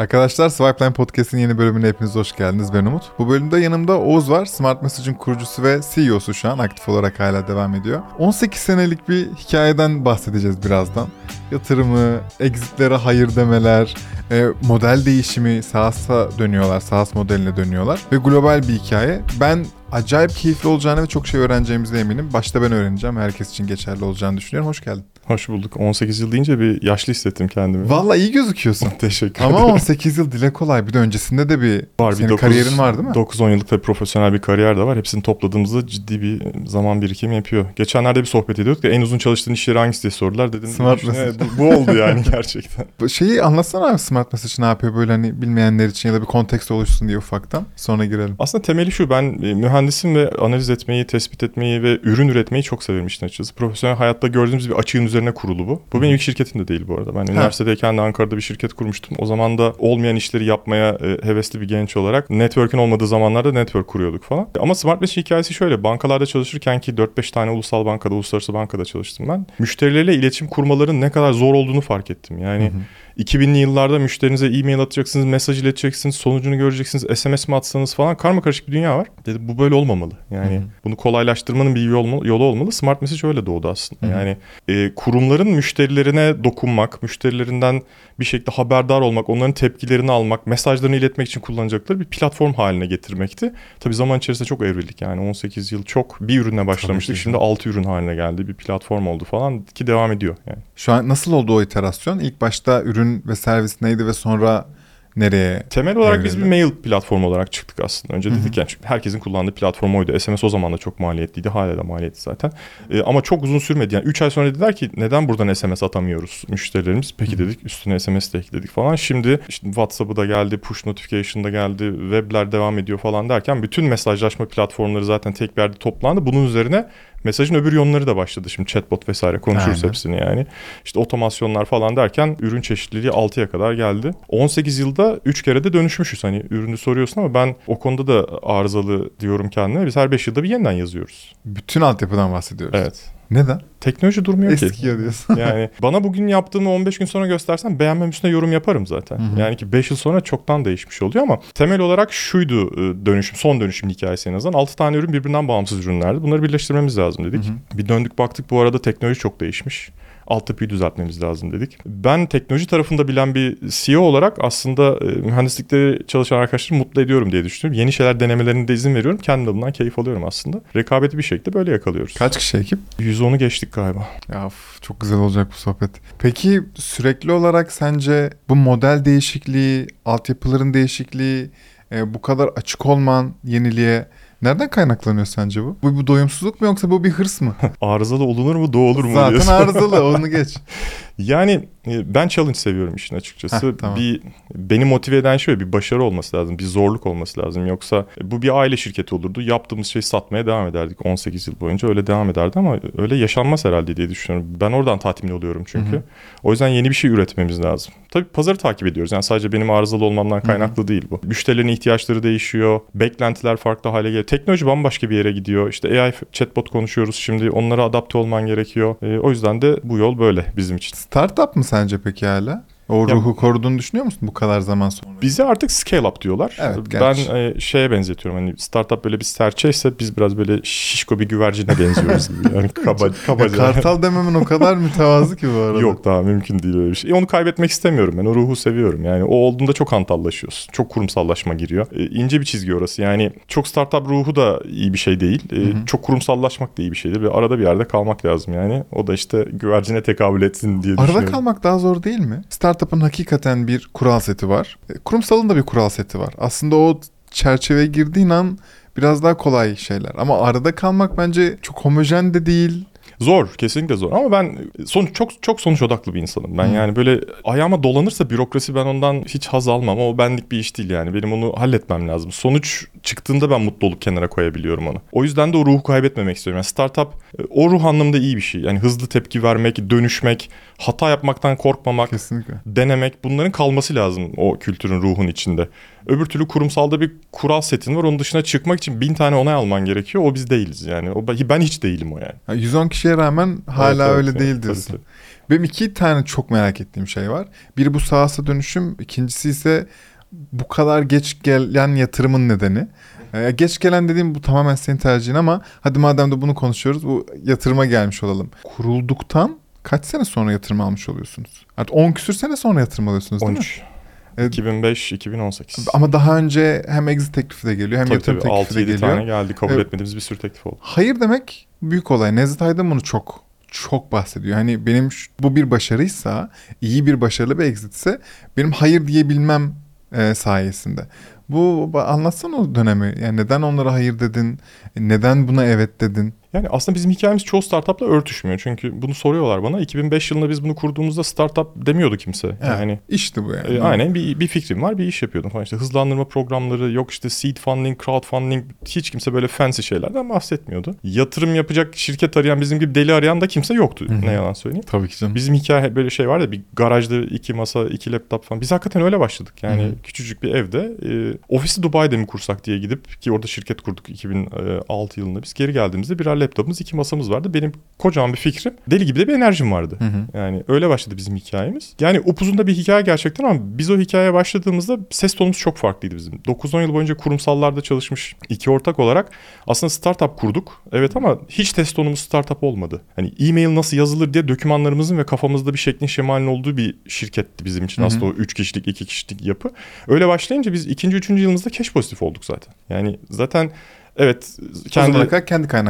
Arkadaşlar Swipeline Podcast'in yeni bölümüne hepiniz hoş geldiniz. Ben Umut. Bu bölümde yanımda Oğuz var. Smart Message'in kurucusu ve CEO'su şu an aktif olarak hala devam ediyor. 18 senelik bir hikayeden bahsedeceğiz birazdan. Yatırımı, exitlere hayır demeler, e, model değişimi, SaaS'a dönüyorlar, SaaS modeline dönüyorlar ve global bir hikaye. Ben acayip keyifli olacağını ve çok şey öğreneceğimize eminim. Başta ben öğreneceğim. Herkes için geçerli olacağını düşünüyorum. Hoş geldin. Hoş bulduk. 18 yıl deyince bir yaşlı hissettim kendimi. Valla iyi gözüküyorsun. Teşekkür Ama ederim. 18 yıl dile kolay. Bir de öncesinde de bir Var, bir senin dokuz- kariyerin var değil mi? 9-10 yıllık tabii profesyonel bir kariyer de var. Hepsini topladığımızda ciddi bir zaman birikimi yapıyor. Geçenlerde bir sohbet ediyorduk da en uzun çalıştığın iş yeri hangisi diye sordular. Dedim Smart "Düşünün, Message." evet, bu, bu oldu yani gerçekten. Şeyi anlatsana abi Smart Message ne yapıyor böyle hani bilmeyenler için ya da bir kontekst oluşsun diye ufaktan. Sonra girelim. Aslında temeli şu ben e, mühendisim ve analiz etmeyi, tespit etmeyi ve ürün üretmeyi çok severim işin açıkçası. Profesyonel hayatta gördüğümüz bir açığın üzerine kurulu bu. Bu benim ilk şirketim de değil bu arada. Ben üniversitedeyken de Ankara'da bir şirket kurmuştum. O zaman da olmayan işleri yapmaya e, hevesli bir genç olarak network'ün olmadığı zamanlarda network kuruyorduk falan. Ama Smart Message hikayesi şöyle. Bankalarda çalışırken ki 4-5 tane ulusal bankada, uluslararası bankada çalıştım ben. Müşterileriyle iletişim kurmaların ne kadar zor olduğunu fark ettim. Yani 2000'li yıllarda müşterinize e-mail atacaksınız, mesaj ileteceksiniz, sonucunu göreceksiniz, SMS mi atsanız falan karma karışık bir dünya var. Dedi bu böyle olmamalı. Yani Hı hı. bunu kolaylaştırmanın bir yolu, yolu olmalı. Smart Message öyle doğdu aslında. Hı hı. Yani e, kurumların müşterilerine dokunmak, müşterilerinden bir şekilde haberdar olmak, onların tepkilerini almak, mesajlarını iletmek için kullanacakları bir platform haline getirmekti. Tabii zaman içerisinde çok evrildik. Yani 18 yıl çok bir ürünle başlamıştık. Şimdi 6 ürün haline geldi. Bir platform oldu falan ki devam ediyor yani. Şu an nasıl oldu o iterasyon? İlk başta ürün ve servis neydi ve sonra nereye? Temel olarak biz bir Evrildi. mail platformu olarak çıktık aslında. Önce dedik yani çünkü herkesin kullandığı platform oydu. SMS o zaman da çok maliyetliydi. Hala da maliyetli zaten. Ee, ama çok uzun sürmedi. Yani 3 ay sonra dediler ki neden buradan SMS atamıyoruz müşterilerimiz? Peki dedik üstüne SMS de ekledik falan. Şimdi işte WhatsApp'ı da geldi, push notification da geldi, webler devam ediyor falan derken bütün mesajlaşma platformları zaten tek bir yerde toplandı. Bunun üzerine mesajın öbür yönleri de başladı. Şimdi chatbot vesaire konuşuruz Aynen. hepsini yani. İşte otomasyonlar falan derken ürün çeşitliliği 6'ya kadar geldi. 18 yılda 3 kere de dönüşmüşüz. Hani ürünü soruyorsun ama ben o konuda da arızalı diyorum kendime. Biz her 5 yılda bir yeniden yazıyoruz. Bütün altyapıdan bahsediyoruz. Evet. Neden? Teknoloji durmuyor ki. Eskiyor diyorsun. Yani bana bugün yaptığımı 15 gün sonra göstersen beğenmem üstüne yorum yaparım zaten. Hı hı. Yani ki 5 yıl sonra çoktan değişmiş oluyor ama temel olarak şuydu e, dönüşüm, son dönüşüm hikayesi en azından. 6 tane ürün birbirinden bağımsız ürünlerdi. Bunları birleştirmemiz lazım dedik. Hı Bir döndük baktık bu arada teknoloji çok değişmiş. Altyapıyı düzeltmemiz lazım dedik. Ben teknoloji tarafında bilen bir CEO olarak aslında e, mühendislikte çalışan arkadaşları mutlu ediyorum diye düşünüyorum. Yeni şeyler denemelerine de izin veriyorum. Kendim de bundan keyif alıyorum aslında. Rekabeti bir şekilde böyle yakalıyoruz. Kaç kişi ekip? 110'u geçtik galiba. Ya of, çok güzel olacak bu sohbet. Peki sürekli olarak sence bu model değişikliği, altyapıların değişikliği, e, bu kadar açık olman yeniliğe nereden kaynaklanıyor sence bu? Bu bir doyumsuzluk mu yoksa bu bir hırs mı? Arızalı olunur mu, doğulur mu Zaten diyorsun. arızalı onu geç. Yani ben challenge seviyorum işin açıkçası. Heh, tamam. Bir beni motive eden şey bir başarı olması lazım, bir zorluk olması lazım. Yoksa bu bir aile şirketi olurdu. Yaptığımız şeyi satmaya devam ederdik 18 yıl boyunca öyle devam ederdi ama öyle yaşanmaz herhalde diye düşünüyorum. Ben oradan tatmin oluyorum çünkü. Hı hı. O yüzden yeni bir şey üretmemiz lazım. Tabii pazarı takip ediyoruz. Yani sadece benim arızalı olmamdan kaynaklı değil bu. Müşterilerin ihtiyaçları değişiyor. Beklentiler farklı hale geliyor. Teknoloji bambaşka bir yere gidiyor. İşte AI chatbot konuşuyoruz şimdi. Onlara adapte olman gerekiyor. E, o yüzden de bu yol böyle bizim için. Startup mı sence peki hala? O Ya- ruhu koruduğunu düşünüyor musun bu kadar zaman sonra? Bize artık scale up diyorlar. Evet, ben e, şeye benzetiyorum hani startup böyle bir serçeyse biz biraz böyle şişko bir güvercine benziyoruz gibi. Yani kaba, Ya kabaca. kartal dememin o kadar mütevazı ki bu arada. Yok daha mümkün değil öyle bir şey. E, onu kaybetmek istemiyorum ben. O ruhu seviyorum. Yani o olduğunda çok hantallaşıyorsun. Çok kurumsallaşma giriyor. E, ince bir çizgi orası. Yani çok startup ruhu da iyi bir şey değil. E. Çok kurumsallaşmak da iyi bir şeydir. Ve arada bir yerde kalmak lazım yani. O da işte güvercine tekabül etsin diye Arada kalmak daha zor değil mi? Startup'ın hakikaten bir kural seti var. E, Kurumsalın da bir kural seti var. Aslında o çerçeveye girdiğin an biraz daha kolay şeyler. Ama arada kalmak bence çok homojen de değil. Zor, kesinlikle zor. Ama ben sonuç çok çok sonuç odaklı bir insanım. Ben Hı. yani böyle ayağıma dolanırsa bürokrasi ben ondan hiç haz almam. O benlik bir iş değil yani. Benim onu halletmem lazım. Sonuç çıktığında ben mutlu olup kenara koyabiliyorum onu. O yüzden de o ruhu kaybetmemek istiyorum. Yani startup e, o ruh anlamında iyi bir şey. Yani hızlı tepki vermek, dönüşmek, hata yapmaktan korkmamak, Kesinlikle. denemek bunların kalması lazım o kültürün ruhun içinde. Öbür türlü kurumsalda bir kural setin var. Onun dışına çıkmak için bin tane onay alman gerekiyor. O biz değiliz yani. O, ben hiç değilim o yani. Ha, 110 kişi şeye rağmen hala Evet, öyle evet, değil tabii, diyorsun. tabii. Benim iki tane çok merak ettiğim şey var. Biri bu sahası dönüşüm, ikincisi ise bu kadar geç gelen yatırımın nedeni. Ee, geç gelen dediğim bu tamamen senin tercihin ama hadi madem de bunu konuşuyoruz bu yatırıma gelmiş olalım. Kurulduktan kaç sene sonra yatırım almış oluyorsunuz? Artık 10 küsür sene sonra yatırım alıyorsunuz değil mi? 13. Evet. 2005-2018. Ama daha önce hem exit teklifi de geliyor hem Tabii yatırım tabii teklifi de 6-7 geliyor. tane geldi. Kabul Evet. etmediğimiz bir sürü teklif oldu. Hayır demek büyük olay. Nevzat Aydın bunu çok çok bahsediyor. Hani benim şu- bu bir başarıysa, iyi bir başarılı bir exitse benim hayır diyebilmem e, sayesinde. Bu anlatsana o dönemi. Yani neden onlara hayır dedin? Neden buna evet dedin? Yani aslında bizim hikayemiz çoğu startupla örtüşmüyor. Çünkü bunu soruyorlar bana. 2005 yılında biz bunu kurduğumuzda startup demiyordu kimse. Yani İşte bu yani. e, aynen bir, bir fikrim var bir iş yapıyordum falan. İşte hızlandırma programları yok işte seed funding, crowdfunding hiç kimse böyle fancy şeylerden bahsetmiyordu. Yatırım yapacak şirket arayan bizim gibi deli arayan da kimse yoktu. Hı hı. Ne yalan söyleyeyim. Tabii ki canım. Bizim hikaye böyle şey var ya bir garajda iki masa iki laptop falan. Biz hakikaten öyle başladık. Yani Hı hı. küçücük bir evde e, ofisi Dubai'de mi kursak diye gidip ki orada şirket kurduk 2006 yılında biz. Geri geldiğimizde birer laptopumuz iki masamız vardı. Benim kocaman bir fikrim deli gibi de bir enerjim vardı. Hı hı. Yani öyle başladı bizim hikayemiz. Yani upuzun da bir hikaye gerçekten ama biz o hikayeye başladığımızda ses tonumuz çok farklıydı bizim. 9-10 yıl boyunca kurumsallarda çalışmış iki ortak olarak aslında startup kurduk. Evet ama hiç test tonumuz startup olmadı. Hani e-mail nasıl yazılır diye dokümanlarımızın ve kafamızda bir şeklin şemalin olduğu bir şirketti bizim için. Hı hı. Aslında o 3 kişilik 2 kişilik yapı. Öyle başlayınca biz ikinci üçüncü yılımızda cash pozitif olduk zaten. Yani zaten evet Kendi, kendi kadar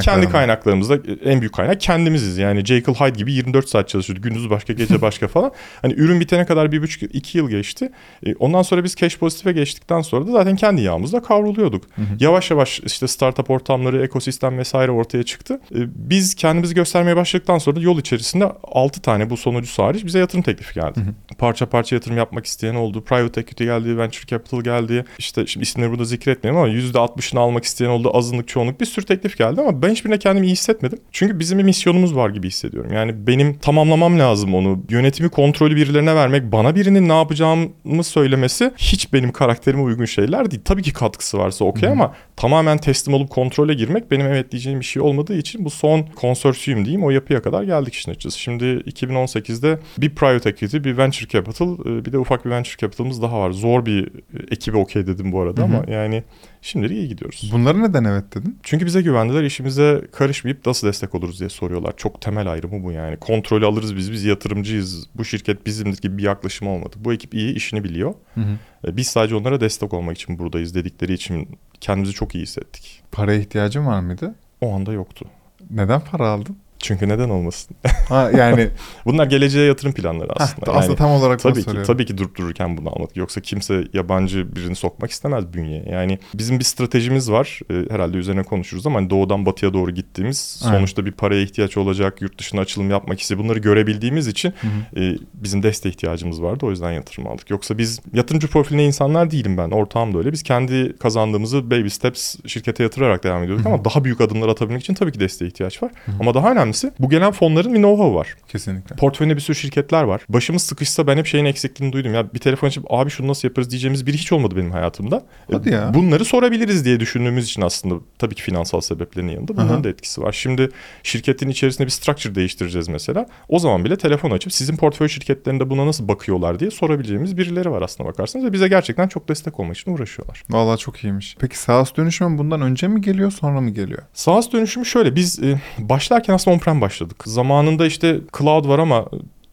kendi kaynaklarımızda en büyük kaynak kendimiziz. Yani Jekyll Hyde gibi 24 saat çalışıyordu. Gündüz başka, gece başka falan. Hani ürün bitene kadar bir buçuk, iki yıl geçti. E, Ondan sonra biz cash pozitife geçtikten sonra da zaten kendi yağımızda kavruluyorduk. Hı hı. Yavaş yavaş işte startup ortamları, ekosistem vesaire ortaya çıktı. E, Biz kendimizi göstermeye başladıktan sonra yol içerisinde 6 tane bu sonuncusu hariç bize yatırım teklifi geldi. Hı hı. Parça parça yatırım yapmak isteyen oldu. Private equity geldi, venture capital geldi. İşte şimdi isimleri burada zikretmiyorum ama %60'ını almak isteyen oldu. Azınlık, çoğunluk bir sürü teklif geldi ama ben hiçbirine kendimi iyi hissetmedim. Çünkü bizim bir misyonumuz var gibi hissediyorum. Yani benim tamamlamam lazım onu. Yönetimi, kontrolü birilerine vermek, bana birinin ne yapacağımı söylemesi hiç benim karakterime uygun şeyler değil. Tabii ki katkısı varsa okey ama tamamen teslim olup kontrole girmek benim evet diyeceğim bir şey olmadığı için bu son konsorsiyum diyeyim o yapıya kadar geldik işin açıkçası. Şimdi 2018'de bir private equity, bir venture capital, e, bir de ufak bir venture capital'ımız daha var. Zor bir e, ekibe okey dedim bu arada Hı hı. ama yani şimdilik iyi gidiyoruz. Bunlara neden evet dedin? Çünkü bize güvendiler, işimize karışmayıp nasıl destek oluruz diye soruyorlar. Çok temel ayrımı bu yani. Kontrolü alırız biz, biz yatırımcıyız. Bu şirket bizimdir gibi bir yaklaşım olmadı. Bu ekip iyi, işini biliyor. Hı hı. E, Biz sadece onlara destek olmak için buradayız dedikleri için kendimizi çok iyi hissettik. Paraya ihtiyacın var mıydı? O anda yoktu. Neden para aldın? Çünkü neden olmasın? Ha yani Bunlar geleceğe yatırım planları aslında. aslında Yani tam olarak tabii ki soruyorum. tabii ki durup dururken bunu almadık. Yoksa kimse yabancı birini sokmak istemez bünyeye. Yani bizim bir stratejimiz var. Ee, herhalde üzerine konuşuruz ama hani doğudan batıya doğru gittiğimiz Aynen. sonuçta bir paraya ihtiyaç olacak, yurt dışına açılım yapmak ise bunları görebildiğimiz için Hı hı. e, bizim desteğe ihtiyacımız vardı. O yüzden yatırım aldık. Yoksa biz yatırımcı profiline insanlar değilim ben. Ortağım da öyle. Biz kendi kazandığımızı baby steps şirkete yatırarak devam ediyorduk ama daha büyük adımlar atabilmek için tabii ki desteğe ihtiyaç var. Ama daha önemlisi bu gelen fonların bir know-how var. Kesinlikle. Portföyünde bir sürü şirketler var. Başımız sıkışsa ben hep şeyin eksikliğini duydum. Ya bir telefon açıp abi şunu nasıl yaparız diyeceğimiz biri hiç olmadı benim hayatımda. Hadi E, ya. Bunları sorabiliriz diye düşündüğümüz için aslında tabii ki finansal sebeplerin yanında bunların Aha. da etkisi var. Şimdi şirketin içerisinde bir structure değiştireceğiz mesela. O zaman bile telefon açıp sizin portföy şirketlerinde buna nasıl bakıyorlar diye sorabileceğimiz birileri var aslında bakarsanız. Ve bize gerçekten çok destek olmak için uğraşıyorlar. Vallahi çok iyiymiş. Peki SaaS dönüşümü bundan önce mi geliyor sonra mı geliyor? SaaS dönüşümü şöyle biz e, başlarken aslında on-prem başladık. Zamanında işte cloud var ama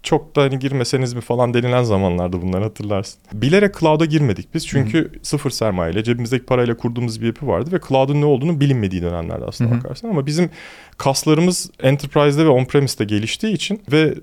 çok da hani girmeseniz mi falan denilen zamanlarda bunları hatırlarsın. Bilerek cloud'a girmedik biz çünkü sıfır sermayeyle cebimizdeki parayla kurduğumuz bir yapı vardı ve cloud'un ne olduğunu bilinmediği dönemlerde aslında Hı hı. bakarsan ama bizim kaslarımız enterprise'de ve on-premise'de geliştiği için ve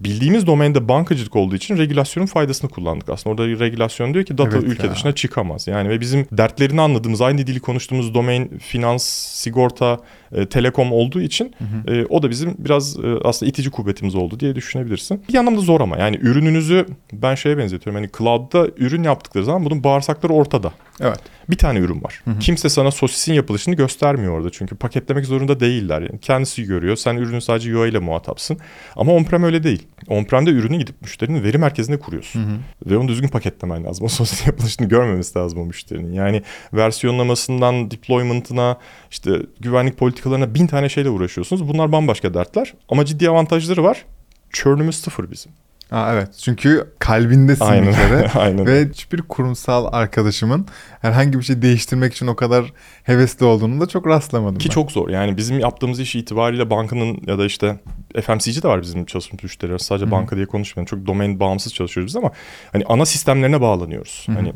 bildiğimiz domainde bankacılık olduğu için regülasyonun faydasını kullandık aslında. Orada regülasyon diyor ki data Evet ülke ya. dışına çıkamaz. Yani ve bizim dertlerini anladığımız, aynı dili konuştuğumuz domain, finans, sigorta, e, telekom olduğu için Hı hı. e, o da bizim biraz e, aslında itici kuvvetimiz oldu diye düşünebilirsin. Bir yandan da zor ama yani ürününüzü ben şeye benzetiyorum. Hani cloud'da ürün yaptıkları zaman bunun bağırsakları ortada. Evet. Bir tane ürün var. Hı hı. Kimse sana sosisin yapılışını göstermiyor orada. Çünkü paketlemek zorunda değiller. Yani kendisi görüyor. Sen ürünün sadece UI ile muhatapsın. Ama on-prem öyle değil. On-prem'de ürünü gidip müşterinin veri merkezine kuruyorsun. Hı hı. Ve onu düzgün paketlemen lazım. O sosyal yapılışını görmemesi lazım o müşterinin. Yani versiyonlamasından deployment'ına işte güvenlik politikalarına bin tane şeyle uğraşıyorsunuz. Bunlar bambaşka dertler. Ama ciddi avantajları var. Churn'ümüz sıfır bizim. Aa, evet çünkü kalbindesin Aynen. bir kere. Aynen. Ve hiçbir kurumsal arkadaşımın herhangi bir şey değiştirmek için o kadar hevesli olduğunu da çok rastlamadım Ki ben. çok zor. Yani bizim yaptığımız iş itibariyle bankanın ya da işte FMCG de var bizim çalıştığımız müşteriler. Sadece Hı hı. banka diye konuşmuyorum. Çok domain bağımsız çalışıyoruz biz ama hani ana sistemlerine bağlanıyoruz. Hı hı. Hani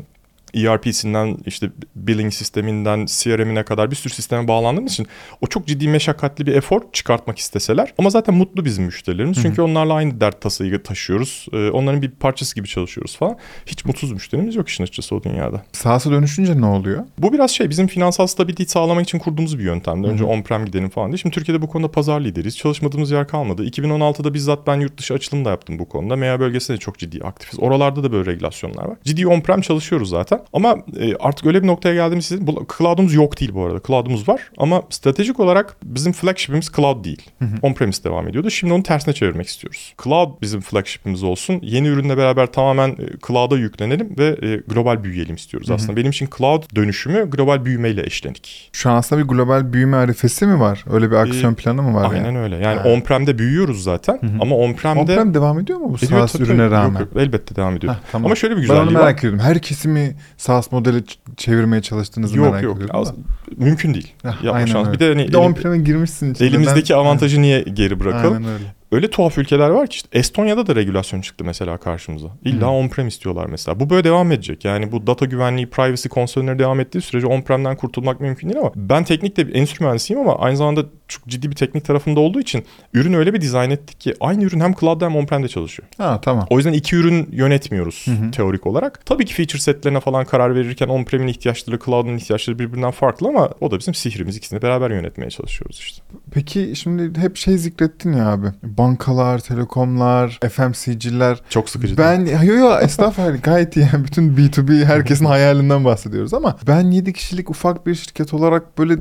ERP'sinden işte billing sisteminden CRM'ine kadar bir sürü sisteme bağlandığımız için o çok ciddi meşakkatli bir efor çıkartmak isteseler. Ama zaten mutlu bizim müşterilerimiz. Çünkü onlarla aynı dert tasayı taşıyoruz. Ee, onların bir parçası gibi çalışıyoruz falan. Hiç mutsuz müşterimiz yok işin açıkçası o dünyada. Sahası dönüşünce ne oluyor? Bu biraz şey bizim finansal stabiliteyi sağlamak için kurduğumuz bir yöntemdi. Önce Hı hı. on-prem gidelim falan diye. Şimdi Türkiye'de bu konuda pazar lideriyiz. Çalışmadığımız yer kalmadı. 2016'da bizzat ben yurt dışı açılım da yaptım bu konuda. MEA bölgesinde de çok ciddi aktifiz. Oralarda da böyle regülasyonlar var. Ciddi on-prem çalışıyoruz zaten. Ama e, artık öyle bir noktaya geldiğimizde bu cloud'umuz yok değil bu arada. Cloud'umuz var ama stratejik olarak bizim flagship'imiz cloud değil. On-premise devam ediyordu. Şimdi onu tersine çevirmek istiyoruz. Cloud bizim flagship'imiz olsun. Yeni ürünle beraber tamamen e, cloud'a yüklenelim ve e, global büyüyelim istiyoruz aslında. Benim için cloud dönüşümü global büyümeyle eşlenik. Şu an aslında bir global büyüme arifesi mi var? Öyle bir aksiyon planı mı var? Aynen yani? öyle. Yani Ha. on-prem'de büyüyoruz zaten Hı hı. ama on-prem'de On-prem devam ediyor mu bu SaaS ürüne rağmen? Yok, yok, elbette devam ediyor. Heh, tamam. Ama şöyle bir Ben onu güzelliği merak var. ediyorum. Herkesi mi SaaS modeli çevirmeye çalıştığınızı Yok merak yok. ediyorum. Az- mümkün değil. Heh, Yapma şans. öyle. Bir de hani Bir de on-prem'e girmişsin. içinde. elimizdeki Ben- avantajı niye geri bırakalım? Aynen öyle. Öyle tuhaf ülkeler var ki işte Estonya'da da regülasyon çıktı mesela karşımıza. İlla Hı. on-prem istiyorlar mesela. Bu böyle devam edecek. Yani bu data güvenliği, privacy konsörleri devam ettiği sürece on-prem'den kurtulmak mümkün değil ama ben teknikte bir endüstri mühendisiyim ama aynı zamanda çok ciddi bir teknik tarafında olduğu için ürünü öyle bir dizayn ettik ki aynı ürün hem cloud'da hem on-prem'de çalışıyor. Ha tamam. O yüzden iki ürün yönetmiyoruz Hı hı. teorik olarak. Tabii ki feature setlerine falan karar verirken on-prem'in ihtiyaçları, cloud'un ihtiyaçları birbirinden farklı ama o da bizim sihrimiz. İkisini beraber yönetmeye çalışıyoruz işte. Peki şimdi hep şey zikrettin ya abi. Bankalar, telekomlar, FMCG'ler. Çok sıkıcı. Ben yo yo estağfurullah gayet iyi. Yani Bütün B2B herkesin hayalinden bahsediyoruz ama ben 7 kişilik ufak bir şirket olarak böyle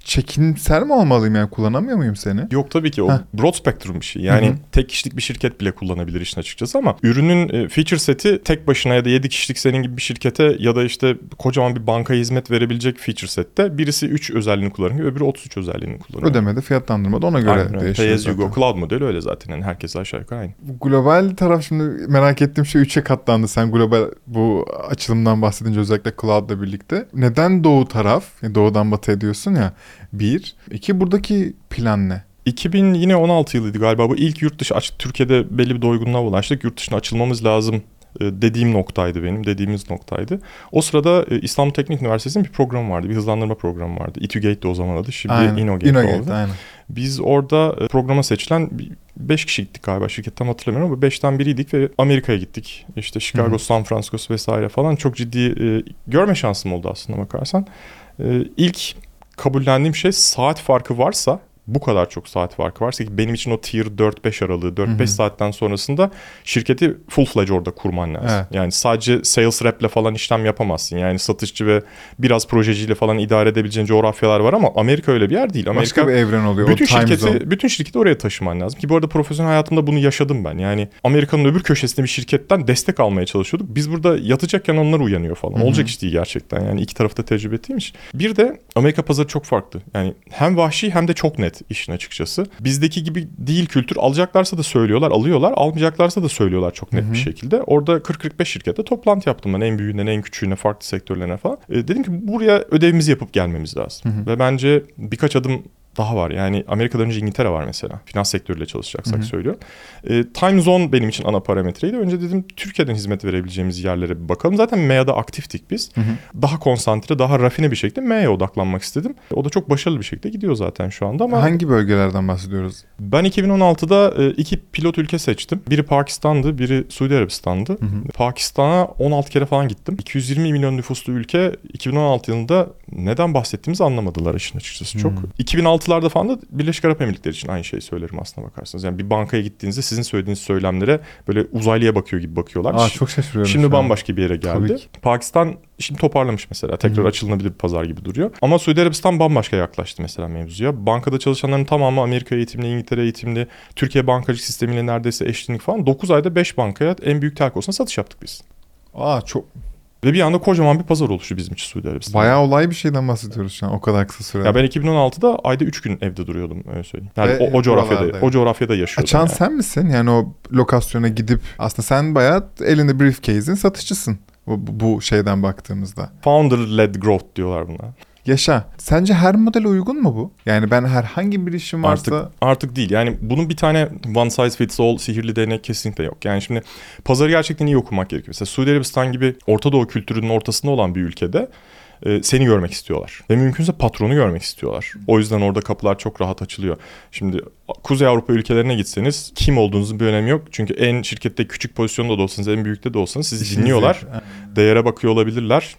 çekinser mi olmalıyım yani kullanamıyor muyum seni? Yok tabii ki o Heh. broad spectrum bir şey. Yani Hı hı. tek kişilik bir şirket bile kullanabilir işin açıkçası ama ürünün e, feature seti tek başına ya da 7 kişilik senin gibi bir şirkete ya da işte kocaman bir bankaya hizmet verebilecek feature sette birisi 3 özelliğini kullanıyor, öbürü 33 özelliğini kullanıyor. Ödemede fiyatlandırmada ona göre Aynen değişiyor Pay as you go cloud modeli öyle zaten. Yani herkes aşağı yukarı aynı. Global taraf şimdi merak ettiğim şey 3'e katlandı. Sen global bu açılımdan bahsedince özellikle cloud'la birlikte. Neden doğu taraf? Doğudan batı ediyorsun ya. Bir. iki buradaki plan ne? 2000 yine 16 yılıydı galiba. Bu ilk yurt dışı açık Türkiye'de belli bir doygunluğa ulaştık. Yurt dışına açılmamız lazım e, dediğim noktaydı benim. Dediğimiz noktaydı. O sırada e, İstanbul Teknik Üniversitesi'nin bir programı vardı. Bir hızlandırma programı vardı. İTÜGATE de o zaman adı. Şimdi Aynen. Innogate, Innogate, oldu. aynen. Biz orada e, programa seçilen 5 kişiydik galiba şirket tam hatırlamıyorum ama 5'ten biriydik ve Amerika'ya gittik. İşte Chicago, Hı hı. San Francisco vesaire falan çok ciddi görme şansım oldu aslında bakarsan. İlk kabullendiğim şey saat farkı varsa bu kadar çok saat farkı varsa ki benim için o tier 4-5 aralığı 4-5 Hı hı. saatten sonrasında şirketi full fledged orada kurman lazım. Evet. Yani sadece sales rep'le falan işlem yapamazsın. Yani satışçı ve biraz projeciyle falan idare edebileceğin coğrafyalar var ama Amerika öyle bir yer değil. Amerika Başka bir evren oluyor. bütün o time şirketi zone. bütün şirketi oraya taşıman lazım. Ki bu arada profesyonel hayatımda bunu yaşadım ben. Yani Amerika'nın öbür köşesinde bir şirketten destek almaya çalışıyorduk. Biz burada yatacakken onlar uyanıyor falan. Hı hı. Olacak iş değil gerçekten. Yani iki tarafta tecrübe ettiğim iş. Bir de Amerika pazarı çok farklı. Yani hem vahşi hem de çok net işin açıkçası. Bizdeki gibi değil kültür. Alacaklarsa da söylüyorlar, alıyorlar. Almayacaklarsa da söylüyorlar çok net Hı hı. bir şekilde. Orada 40-45 şirkette toplantı yaptım ben. En büyüğünden en küçüğüne, farklı sektörlerine falan. E, dedim ki buraya ödevimizi yapıp gelmemiz lazım. Hı hı. Ve bence birkaç adım daha var. Yani Amerika'dan önce İngiltere var mesela. Finans sektörüyle çalışacaksak Hı hı. söylüyorum. E, time zone benim için ana parametreydi. Önce dedim Türkiye'den hizmet verebileceğimiz yerlere bir bakalım. Zaten MEA'da aktiftik biz. Hı hı. Daha konsantre, daha rafine bir şekilde MEA'ya odaklanmak istedim. O da çok başarılı bir şekilde gidiyor zaten şu anda ama Hangi bölgelerden bahsediyoruz? ben 2016'da e, iki pilot ülke seçtim. Biri Pakistan'dı, biri Suudi Arabistan'dı. Pakistan'a 16 kere falan gittim. 220 milyon nüfuslu ülke 2016 yılında neden bahsettiğimizi anlamadılar işin açıkçası çok. Hmm. 2006'larda falan da Birleşik Arap Emirlikleri için aynı şeyi söylerim aslına bakarsanız. Yani bir bankaya gittiğinizde sizin söylediğiniz söylemlere böyle uzaylıya bakıyor gibi bakıyorlar. Aa çok şaşırıyorum. Şimdi bambaşka bir yere geldi. ki. Pakistan şimdi toparlamış mesela. Tekrar Hı. açılınabilir bir pazar gibi duruyor. Ama Suudi Arabistan bambaşka yaklaştı mesela mevzuya. Bankada çalışanların tamamı Amerika eğitimli, İngiltere eğitimli, Türkiye bankacılık sistemiyle neredeyse eşitlik falan. 9 ayda 5 bankaya en büyük telkosuna satış yaptık biz. Aa çok Ve bir anda kocaman bir pazar oluştu bizim için Suudi Arabistan. bayağı olay bir şeyden bahsediyoruz şu an o kadar kısa sürede. Ya ben 2016'da ayda 3 gün evde duruyordum öyle söyleyeyim. Yani Ve o, o coğrafyada, o coğrafyada yaşıyordum. Açan yani. sen misin? Yani o lokasyona gidip aslında sen bayağı elinde briefcase'in satışçısın. Bu, bu şeyden baktığımızda. Founder-led growth diyorlar buna. Yaşa. Sence her modele uygun mu bu? Yani ben herhangi bir işim varsa Artık artık değil. Yani bunun bir tane one size fits all sihirli değnek kesinlikle yok. Yani şimdi pazarı gerçekten iyi okumak gerekiyor. Mesela Suudi Arabistan gibi Orta Doğu kültürünün ortasında olan bir ülkede e, seni görmek istiyorlar. Ve mümkünse patronu görmek istiyorlar. O yüzden orada kapılar çok rahat açılıyor. Şimdi Kuzey Avrupa ülkelerine gitseniz kim olduğunuzun bir önemi yok. Çünkü en şirkette küçük pozisyonda da olsanız, en büyükte de olsanız sizi dinliyorlar. Değere bakıyor olabilirler.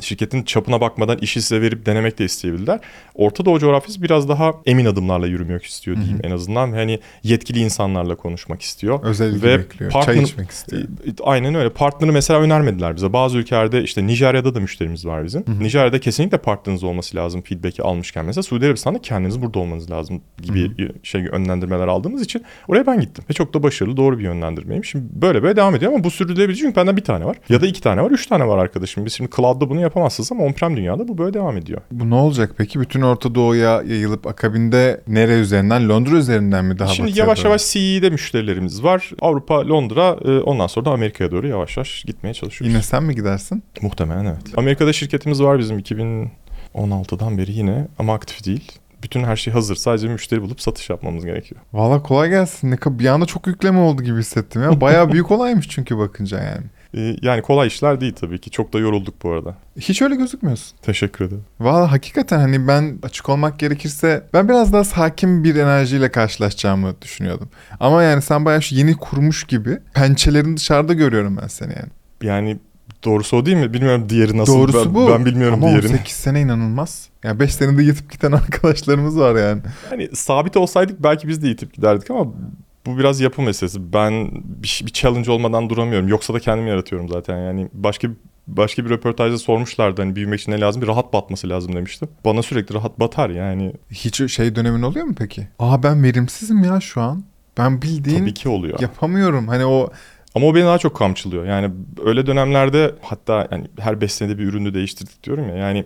Şirketin çapına bakmadan işi size verip denemek de isteyebilirler. Orta Doğu coğrafyası biraz daha emin adımlarla yürümek istiyor diyeyim en azından. Hani yetkili insanlarla konuşmak istiyor. Özel ilgi Ve bekliyor. partner- Çay içmek istiyor. E, Aynen öyle. Partner'ı mesela önermediler bize. Bazı ülkelerde işte Nijerya'da da müşterimiz var bizim. Nijerya'da kesinlikle partneriniz olması lazım feedback'i almışken. Mesela Suudi Arabistan'da kendiniz burada olmanız lazım gibi bir şey yönlendirmeler aldığımız için oraya ben gittim. Ve çok da başarılı doğru bir yönlendirmeyim. Şimdi böyle böyle devam ediyor ama bu sürdürülebilir çünkü benden bir tane var. Ya da iki tane var, üç tane var arkadaşım. Biz şimdi cloud'da bunu yapamazsınız ama on-prem dünyada bu böyle devam ediyor. Bu ne olacak peki? Bütün Orta Doğu'ya yayılıp akabinde nere üzerinden? Londra üzerinden mi daha Şimdi yavaş doğru? yavaş CE'de müşterilerimiz var. Avrupa, Londra, e, ondan sonra da Amerika'ya doğru yavaş yavaş gitmeye çalışıyoruz. Yine sen mi gidersin? Muhtemelen evet. Amerika'da şirketimiz var bizim 2016'dan beri yine ama aktif değil. Bütün her şey hazır. Sadece müşteri bulup satış yapmamız gerekiyor. Valla kolay gelsin. Ne bir anda çok yükleme oldu gibi hissettim ya. Bayağı büyük olaymış çünkü bakınca yani. Ee, yani kolay işler değil tabii ki. Çok da yorulduk bu arada. Hiç öyle gözükmüyorsun. Teşekkür ederim. Valla hakikaten hani ben açık olmak gerekirse ben biraz daha sakin bir enerjiyle karşılaşacağımı düşünüyordum. Ama yani sen bayağı şu yeni kurmuş gibi pençelerini dışarıda görüyorum ben seni yani. Yani doğrusu o değil mi? Bilmiyorum diğeri nasıl. Doğrusu ben, bu. Ben bilmiyorum Ama diğerini. 18 sene inanılmaz. Yani 5 senede yetip giden arkadaşlarımız var yani. Yani sabit olsaydık belki biz de yitip giderdik ama bu biraz yapı meselesi. Ben bir, bir challenge olmadan duramıyorum. Yoksa da kendim yaratıyorum zaten. Yani başka başka bir röportajda sormuşlardı hani büyümek için ne lazım? Bir rahat batması lazım demiştim. Bana sürekli rahat batar yani. Hiç şey dönemin oluyor mu peki? Aa ben verimsizim ya şu an. Ben bildiğin Tabii ki oluyor. yapamıyorum. Hani o Ama o beni daha çok kamçılıyor. Yani öyle dönemlerde hatta yani her 5 senede bir ürünü değiştirdik diyorum ya. Yani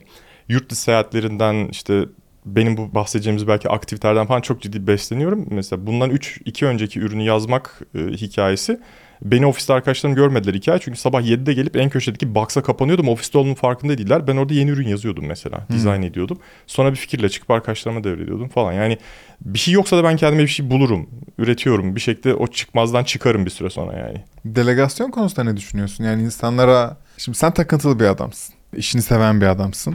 yurt dışı seyahatlerinden işte benim bu bahsedeceğimiz belki aktivitelerden falan çok ciddi besleniyorum. Mesela bundan 3 2 önceki ürünü yazmak e, hikayesi beni ofiste arkadaşlarım görmediler hikaye. Çünkü sabah 7'de gelip en köşedeki box'a kapanıyordum. Ofiste olduğumun farkında değiller. Ben orada yeni ürün yazıyordum mesela. Dizayn ediyordum. Sonra bir fikirle çıkıp arkadaşlarıma devrediyordum falan. Yani bir şey yoksa da ben kendime bir şey bulurum. Üretiyorum. Bir şekilde o çıkmazdan çıkarım bir süre sonra yani. delegasyon konusunda ne düşünüyorsun? Yani insanlara şimdi sen takıntılı bir adamsın. İşini seven bir adamsın.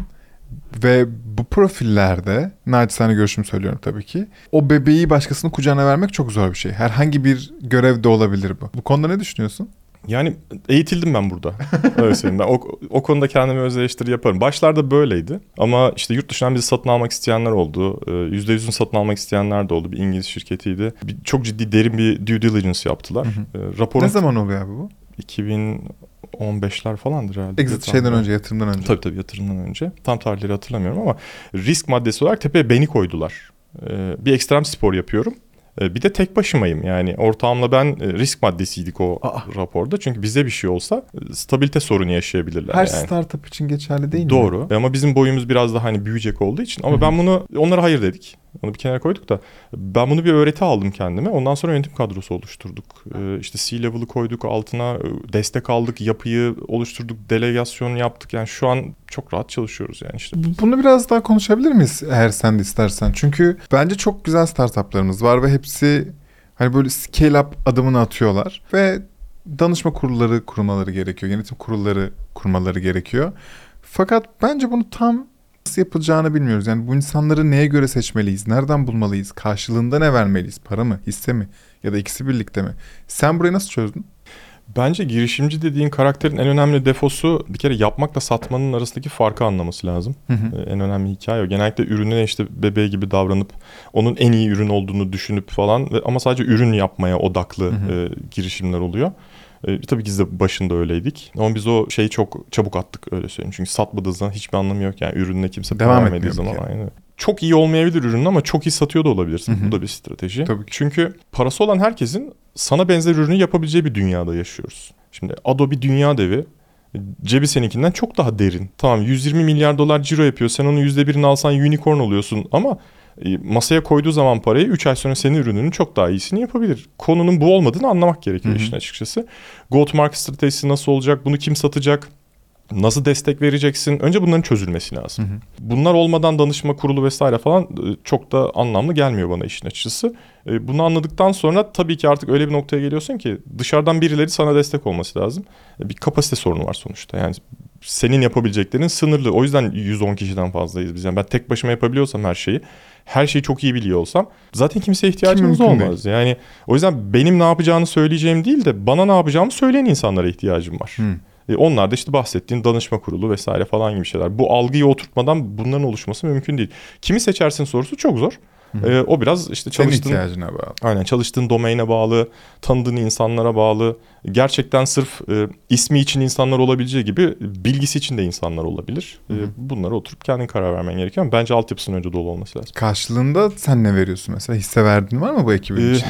Ve bu profillerde naçizane görüşümü söylüyorum tabii ki. O bebeği başkasının kucağına vermek çok zor bir şey. Herhangi bir görevde olabilir bu. Bu konuda ne düşünüyorsun? Yani eğitildim ben burada. Öyle söyleyeyim. Ben o, o konuda kendime öz eleştiri yaparım. Başlarda böyleydi. Ama işte yurt dışından bizi satın almak isteyenler oldu. Ee, %100'ünü satın almak isteyenler de oldu. Bir İngiliz şirketiydi. Bir, çok ciddi derin bir due diligence yaptılar. Ee, raporun Ne zaman oluyor abi bu? 2015'ler falandır herhalde. Exit şeyden önce, yatırımdan önce. Tabii tabii yatırımdan önce. Tam tarihleri hatırlamıyorum ama risk maddesi olarak tepeye beni koydular. Ee, bir ekstrem spor yapıyorum. Ee, Bir de tek başımayım yani ortağımla ben e, risk maddesiydik o Aa. raporda. Çünkü bize bir şey olsa e, stabilite sorunu yaşayabilirler Her yani. startup için geçerli değil mi? Doğru. Ama bizim boyumuz biraz daha hani büyüyecek olduğu için. Ama ben bunu onlara hayır dedik. Onu bir kenara koyduk da ben bunu bir öğreti aldım kendime. Ondan sonra yönetim kadrosu oluşturduk. Ee, işte C-level'ı koyduk altına e, destek aldık, yapıyı oluşturduk, delegasyon yaptık. Yani şu an çok rahat çalışıyoruz yani işte. Bu- Bunu biraz daha konuşabilir miyiz eğer sen de istersen? Çünkü bence çok güzel startuplarımız var ve hepsi hani böyle scale up adımını atıyorlar ve danışma kurulları kurmaları gerekiyor. Yönetim kurulları kurmaları gerekiyor. Fakat bence bunu tam nasıl yapılacağını bilmiyoruz. Yani bu insanları neye göre seçmeliyiz? Nereden bulmalıyız? Karşılığında ne vermeliyiz? Para mı? Hisse mi? Ya da ikisi birlikte mi? Sen burayı nasıl çözdün? Bence girişimci dediğin karakterin en önemli defosu bir kere yapmakla satmanın arasındaki farkı anlaması lazım. Hı hı. Ee, En önemli hikaye o. Genellikle ürününe işte bebeği gibi davranıp onun en iyi ürün olduğunu düşünüp falan ama sadece ürün yapmaya odaklı Hı hı. e, girişimler oluyor. E, tabii ki biz de başında öyleydik. Ama biz o şeyi çok çabuk attık öyle söyleyeyim. Çünkü satmadığı zaman hiçbir anlamı yok yani ürününe kimse Devam bir zaman. kere. Aynen. Çok iyi olmayabilir ürünün ama çok iyi satıyor da olabilirsin. Hı hı. Bu da bir strateji. Tabii ki. Çünkü parası olan herkesin sana benzer ürünü yapabileceği bir dünyada yaşıyoruz. Şimdi Adobe dünya devi. Cebi seninkinden çok daha derin. Tamam 120 milyar dolar ciro yapıyor. Sen onun %1'ini alsan unicorn oluyorsun ama masaya koyduğu zaman parayı 3 ay sonra senin ürününün çok daha iyisini yapabilir. Konunun bu olmadığını anlamak gerekiyor Hı hı. işin açıkçası. Go to market stratejisi nasıl olacak? Bunu kim satacak? Nasıl destek vereceksin? Önce bunların çözülmesi lazım. Hı hı. Bunlar olmadan danışma kurulu vesaire falan e, çok da anlamlı gelmiyor bana işin açıkçası. E, Bunu anladıktan sonra tabii ki artık öyle bir noktaya geliyorsun ki dışarıdan birileri sana destek olması lazım. E, Bir kapasite sorunu var sonuçta. Yani senin yapabileceklerin sınırlı. O yüzden 110 kişiden fazlayız biz. Yani ben tek başıma yapabiliyorsam her şeyi, her şeyi çok iyi biliyor olsam zaten kimseye ihtiyacımız mümkün olmaz. Yani o yüzden benim ne yapacağını söyleyeceğim değil de bana ne yapacağımı söyleyen insanlara ihtiyacım var. Hı. E, onlar da işte bahsettiğin danışma kurulu vesaire falan gibi şeyler. Bu algıyı oturtmadan bunların oluşması mümkün değil. Kimi seçersin sorusu çok zor. E, o biraz işte Senin çalıştığın ihtiyacına bağlı. Aynen çalıştığın domaine bağlı, tanıdığın insanlara bağlı. Gerçekten sırf e, ismi için insanlar olabileceği gibi bilgisi için de insanlar olabilir. E, bunlara oturup kendin karar vermen gerekiyor ama bence altyapısının önce dolu olması lazım. Karşılığında sen ne veriyorsun mesela? Hisse verdin var mı bu ekibin Ee, içinde?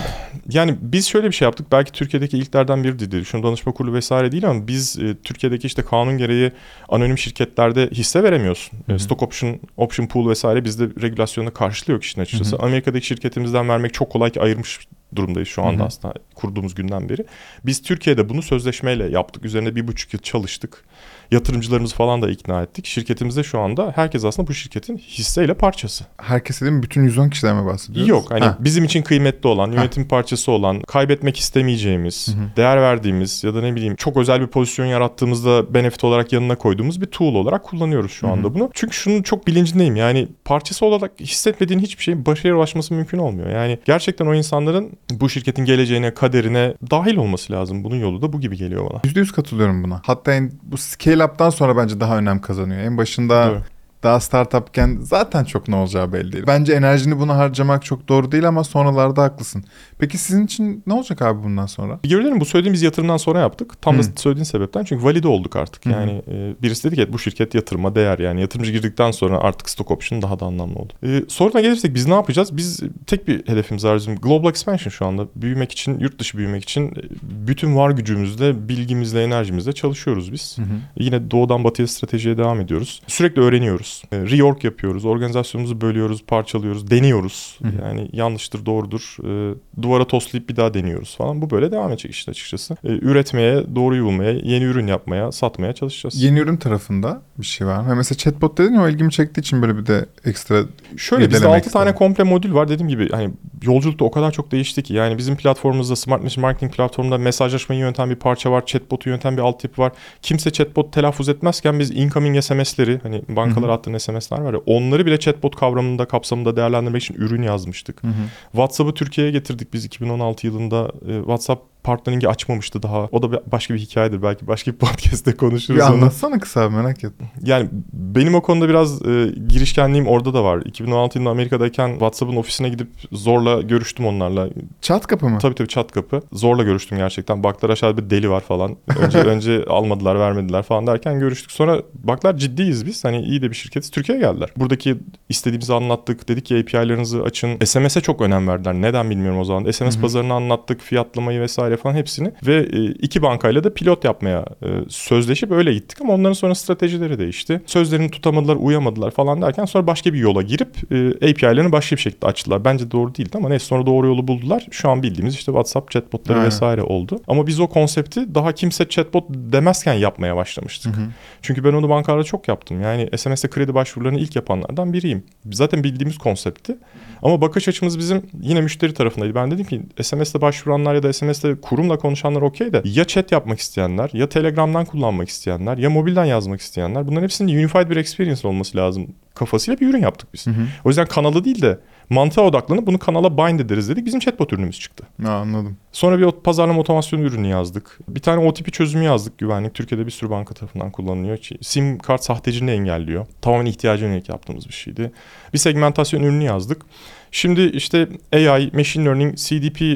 Yani biz şöyle bir şey yaptık. Belki Türkiye'deki ilklerden biri değil. Şunu danışma kurulu vesaire değil ama biz e, Türkiye'deki işte kanun gereği anonim şirketlerde hisse veremiyorsun. E, Hı hı. stock option, option pool vesaire bizde regülasyonda karşılığı yok işin açıkçası. Hı hı. Amerika'daki şirketimizden vermek çok kolay ki ayırmış durumdayız şu anda Hı hı. aslında kurduğumuz günden beri. Biz Türkiye'de bunu sözleşmeyle yaptık. Üzerine bir buçuk yıl çalıştık. Yatırımcılarımızı falan da ikna ettik. Şirketimizde şu anda herkes aslında bu şirketin hisseyle parçası. Herkese değil mi? Bütün 110 kişiden mi bahsediyoruz? Yok hani Ha. bizim için kıymetli olan, yönetim parçası olan, kaybetmek istemeyeceğimiz, Hı hı. değer verdiğimiz ya da ne bileyim çok özel bir pozisyon yarattığımızda benefit olarak yanına koyduğumuz bir tool olarak kullanıyoruz şu Hı hı. anda bunu. Çünkü şunun çok bilincindeyim yani parçası olarak hissetmediğin hiçbir şeyin başarıya ulaşması mümkün olmuyor. Yani gerçekten o insanların bu şirketin geleceğine, kaderine dahil olması lazım. Bunun yolu da bu gibi geliyor bana. %100 katılıyorum buna. Hatta en, bu scale up'tan sonra bence daha önem kazanıyor. En başında Doğru. Daha startupken zaten çok ne olacağı belli değil. Bence enerjini buna harcamak çok doğru değil ama sonralarda haklısın. Peki sizin için ne olacak abi bundan sonra? Görelim bu söylediğimiz yatırımdan sonra yaptık. Tam da Hı. söylediğin sebepten çünkü valide olduk artık. Hı hı. Yani e, birisi dedi ki bu şirket yatırıma değer yani yatırımcı girdikten sonra artık stock option daha da anlamlı oldu. E, soruna gelirsek biz ne yapacağız? Biz tek bir hedefimiz var bizim global expansion şu anda. Büyümek için, yurt dışı büyümek için e, bütün var gücümüzle, bilgimizle, enerjimizle çalışıyoruz biz. Yine doğudan batıya stratejiye devam ediyoruz. Sürekli öğreniyoruz. E, reorg yapıyoruz. Organizasyonumuzu bölüyoruz, parçalıyoruz, deniyoruz. Hı. Yani yanlıştır, doğrudur. E, duvara toslayıp bir daha deniyoruz falan. Bu böyle devam edecek işte açıkçası. E, üretmeye, doğruyu bulmaya, yeni ürün yapmaya, satmaya çalışacağız. Yeni ürün tarafında bir şey var mı? Mesela chatbot dedin ya o ilgimi çektiği için böyle bir de ekstra Şöyle bizde irdelemek 6 tane istedim. komple modül var. Dediğim gibi hani yolculukta o kadar çok değişti ki. Yani bizim platformumuzda Smart Machine Marketing platformunda mesajlaşmayı yöneten bir parça var. Chatbot'u yöneten bir altyapı var. Kimse chatbot telaffuz etmezken biz incoming SMS'leri hani bankalara attığın SMS'ler var ya onları bile chatbot kavramında kapsamında değerlendirmek için ürün yazmıştık. Hı hı. WhatsApp'ı Türkiye'ye getirdik biz 2016 yılında. Ee, WhatsApp partnering'i açmamıştı daha. O da başka bir hikayedir. Belki başka bir podcast'te konuşuruz Bir onu. anlatsana kısa merak ettim. Yani benim o konuda biraz e, girişkenliğim orada da var. 2016 yılında Amerika'dayken WhatsApp'ın ofisine gidip zorla görüştüm onlarla. Çat kapı mı? Tabii tabii çat kapı. Zorla görüştüm gerçekten. Baklar aşağıda bir deli var falan. Önce önce almadılar, vermediler falan derken görüştük. Sonra baklar ciddiyiz biz. Hani iyi de bir şirketiz. Türkiye'ye geldiler. Buradaki istediğimizi anlattık. Dedik ki API'larınızı açın. SMS'e çok önem verdiler. Neden bilmiyorum o zaman. SMS Hı hı. pazarını anlattık. Fiyatlamayı vesaire falan hepsini. Ve e, iki bankayla da pilot yapmaya e, sözleşip öyle gittik. Ama onların sonra stratejileri değişti. Sözlerini tutamadılar, uyamadılar falan derken sonra başka bir yola girip e, API'lerini başka bir şekilde açtılar. Bence doğru değildi ama neyse sonra doğru yolu buldular. Şu an bildiğimiz işte WhatsApp chatbotları Aynen. vesaire oldu. Ama biz o konsepti daha kimse chatbot demezken yapmaya başlamıştık. Hı hı. Çünkü ben onu bankalarda çok yaptım. Yani SMS'te kredi başvurularını ilk yapanlardan biriyim. Zaten bildiğimiz konseptti. Ama bakış açımız bizim yine müşteri tarafındaydı. Ben dedim ki SMS'te başvuranlar ya da SMS'te kurumla konuşanlar okey de ya chat yapmak isteyenler ya Telegram'dan kullanmak isteyenler ya mobilden yazmak isteyenler bunların hepsinin unified bir experience olması lazım kafasıyla bir ürün yaptık biz. Hı hı. O yüzden kanalı değil de mantığa odaklanıp bunu kanala bind ederiz dedik. Bizim chatbot ürünümüz çıktı. Ha, anladım. Sonra bir pazarlama otomasyon ürünü yazdık. Bir tane OTP çözümü yazdık güvenlik. Türkiye'de bir sürü banka tarafından kullanılıyor. Ki Sim kart sahteciliğini engelliyor. Tamamen ihtiyacına yönelik yaptığımız bir şeydi. Bir segmentasyon ürünü yazdık. Şimdi işte AI, Machine Learning, CDP e,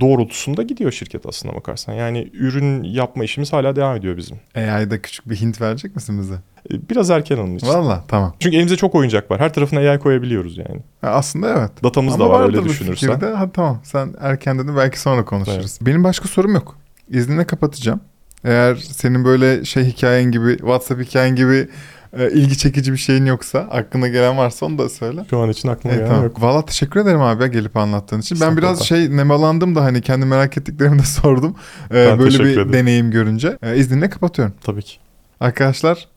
doğrultusunda gidiyor şirket aslında bakarsan. Yani ürün yapma işimiz hala devam ediyor bizim. AI'da küçük bir hint verecek misin bize? Biraz erken onun için. Valla tamam. Çünkü elimizde çok oyuncak var. Her tarafına AI koyabiliyoruz yani. Ha, aslında evet. Datamız Ama da var öyle düşünürsen. fikirde. Ha, tamam sen erken dedin belki sonra konuşuruz. Benim başka sorum yok. İznine kapatacağım. Eğer senin böyle şey hikayen gibi, WhatsApp hikayen gibi e, ilgi çekici bir şeyin yoksa, aklına gelen varsa onu da söyle. Şu an için aklıma Evet, gelen tamam. yok. Valla teşekkür ederim abi ya gelip anlattığın için. Ben biraz şey nemalandım da hani kendi merak ettiklerimi de sordum. E, Ben böyle bir ederim. deneyim görünce. E, izninle kapatıyorum. Tabii ki. Arkadaşlar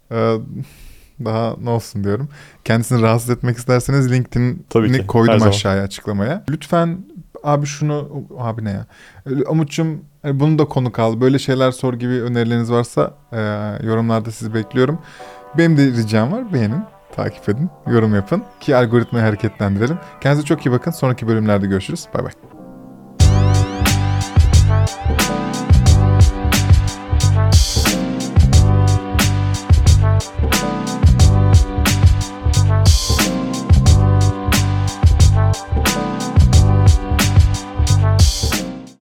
daha ne olsun diyorum. Kendisini rahatsız etmek isterseniz LinkedIn'i koydum aşağıya açıklamaya. Lütfen abi şunu abi ne ya? E, Umut'cum hani bunu da konu al. Böyle şeyler sor gibi önerileriniz varsa e, yorumlarda sizi bekliyorum. Benim de ricam var. Beğenin, takip edin, yorum yapın ki algoritmayı hareketlendirelim. Kendinize çok iyi bakın. Sonraki bölümlerde görüşürüz. Bay bay.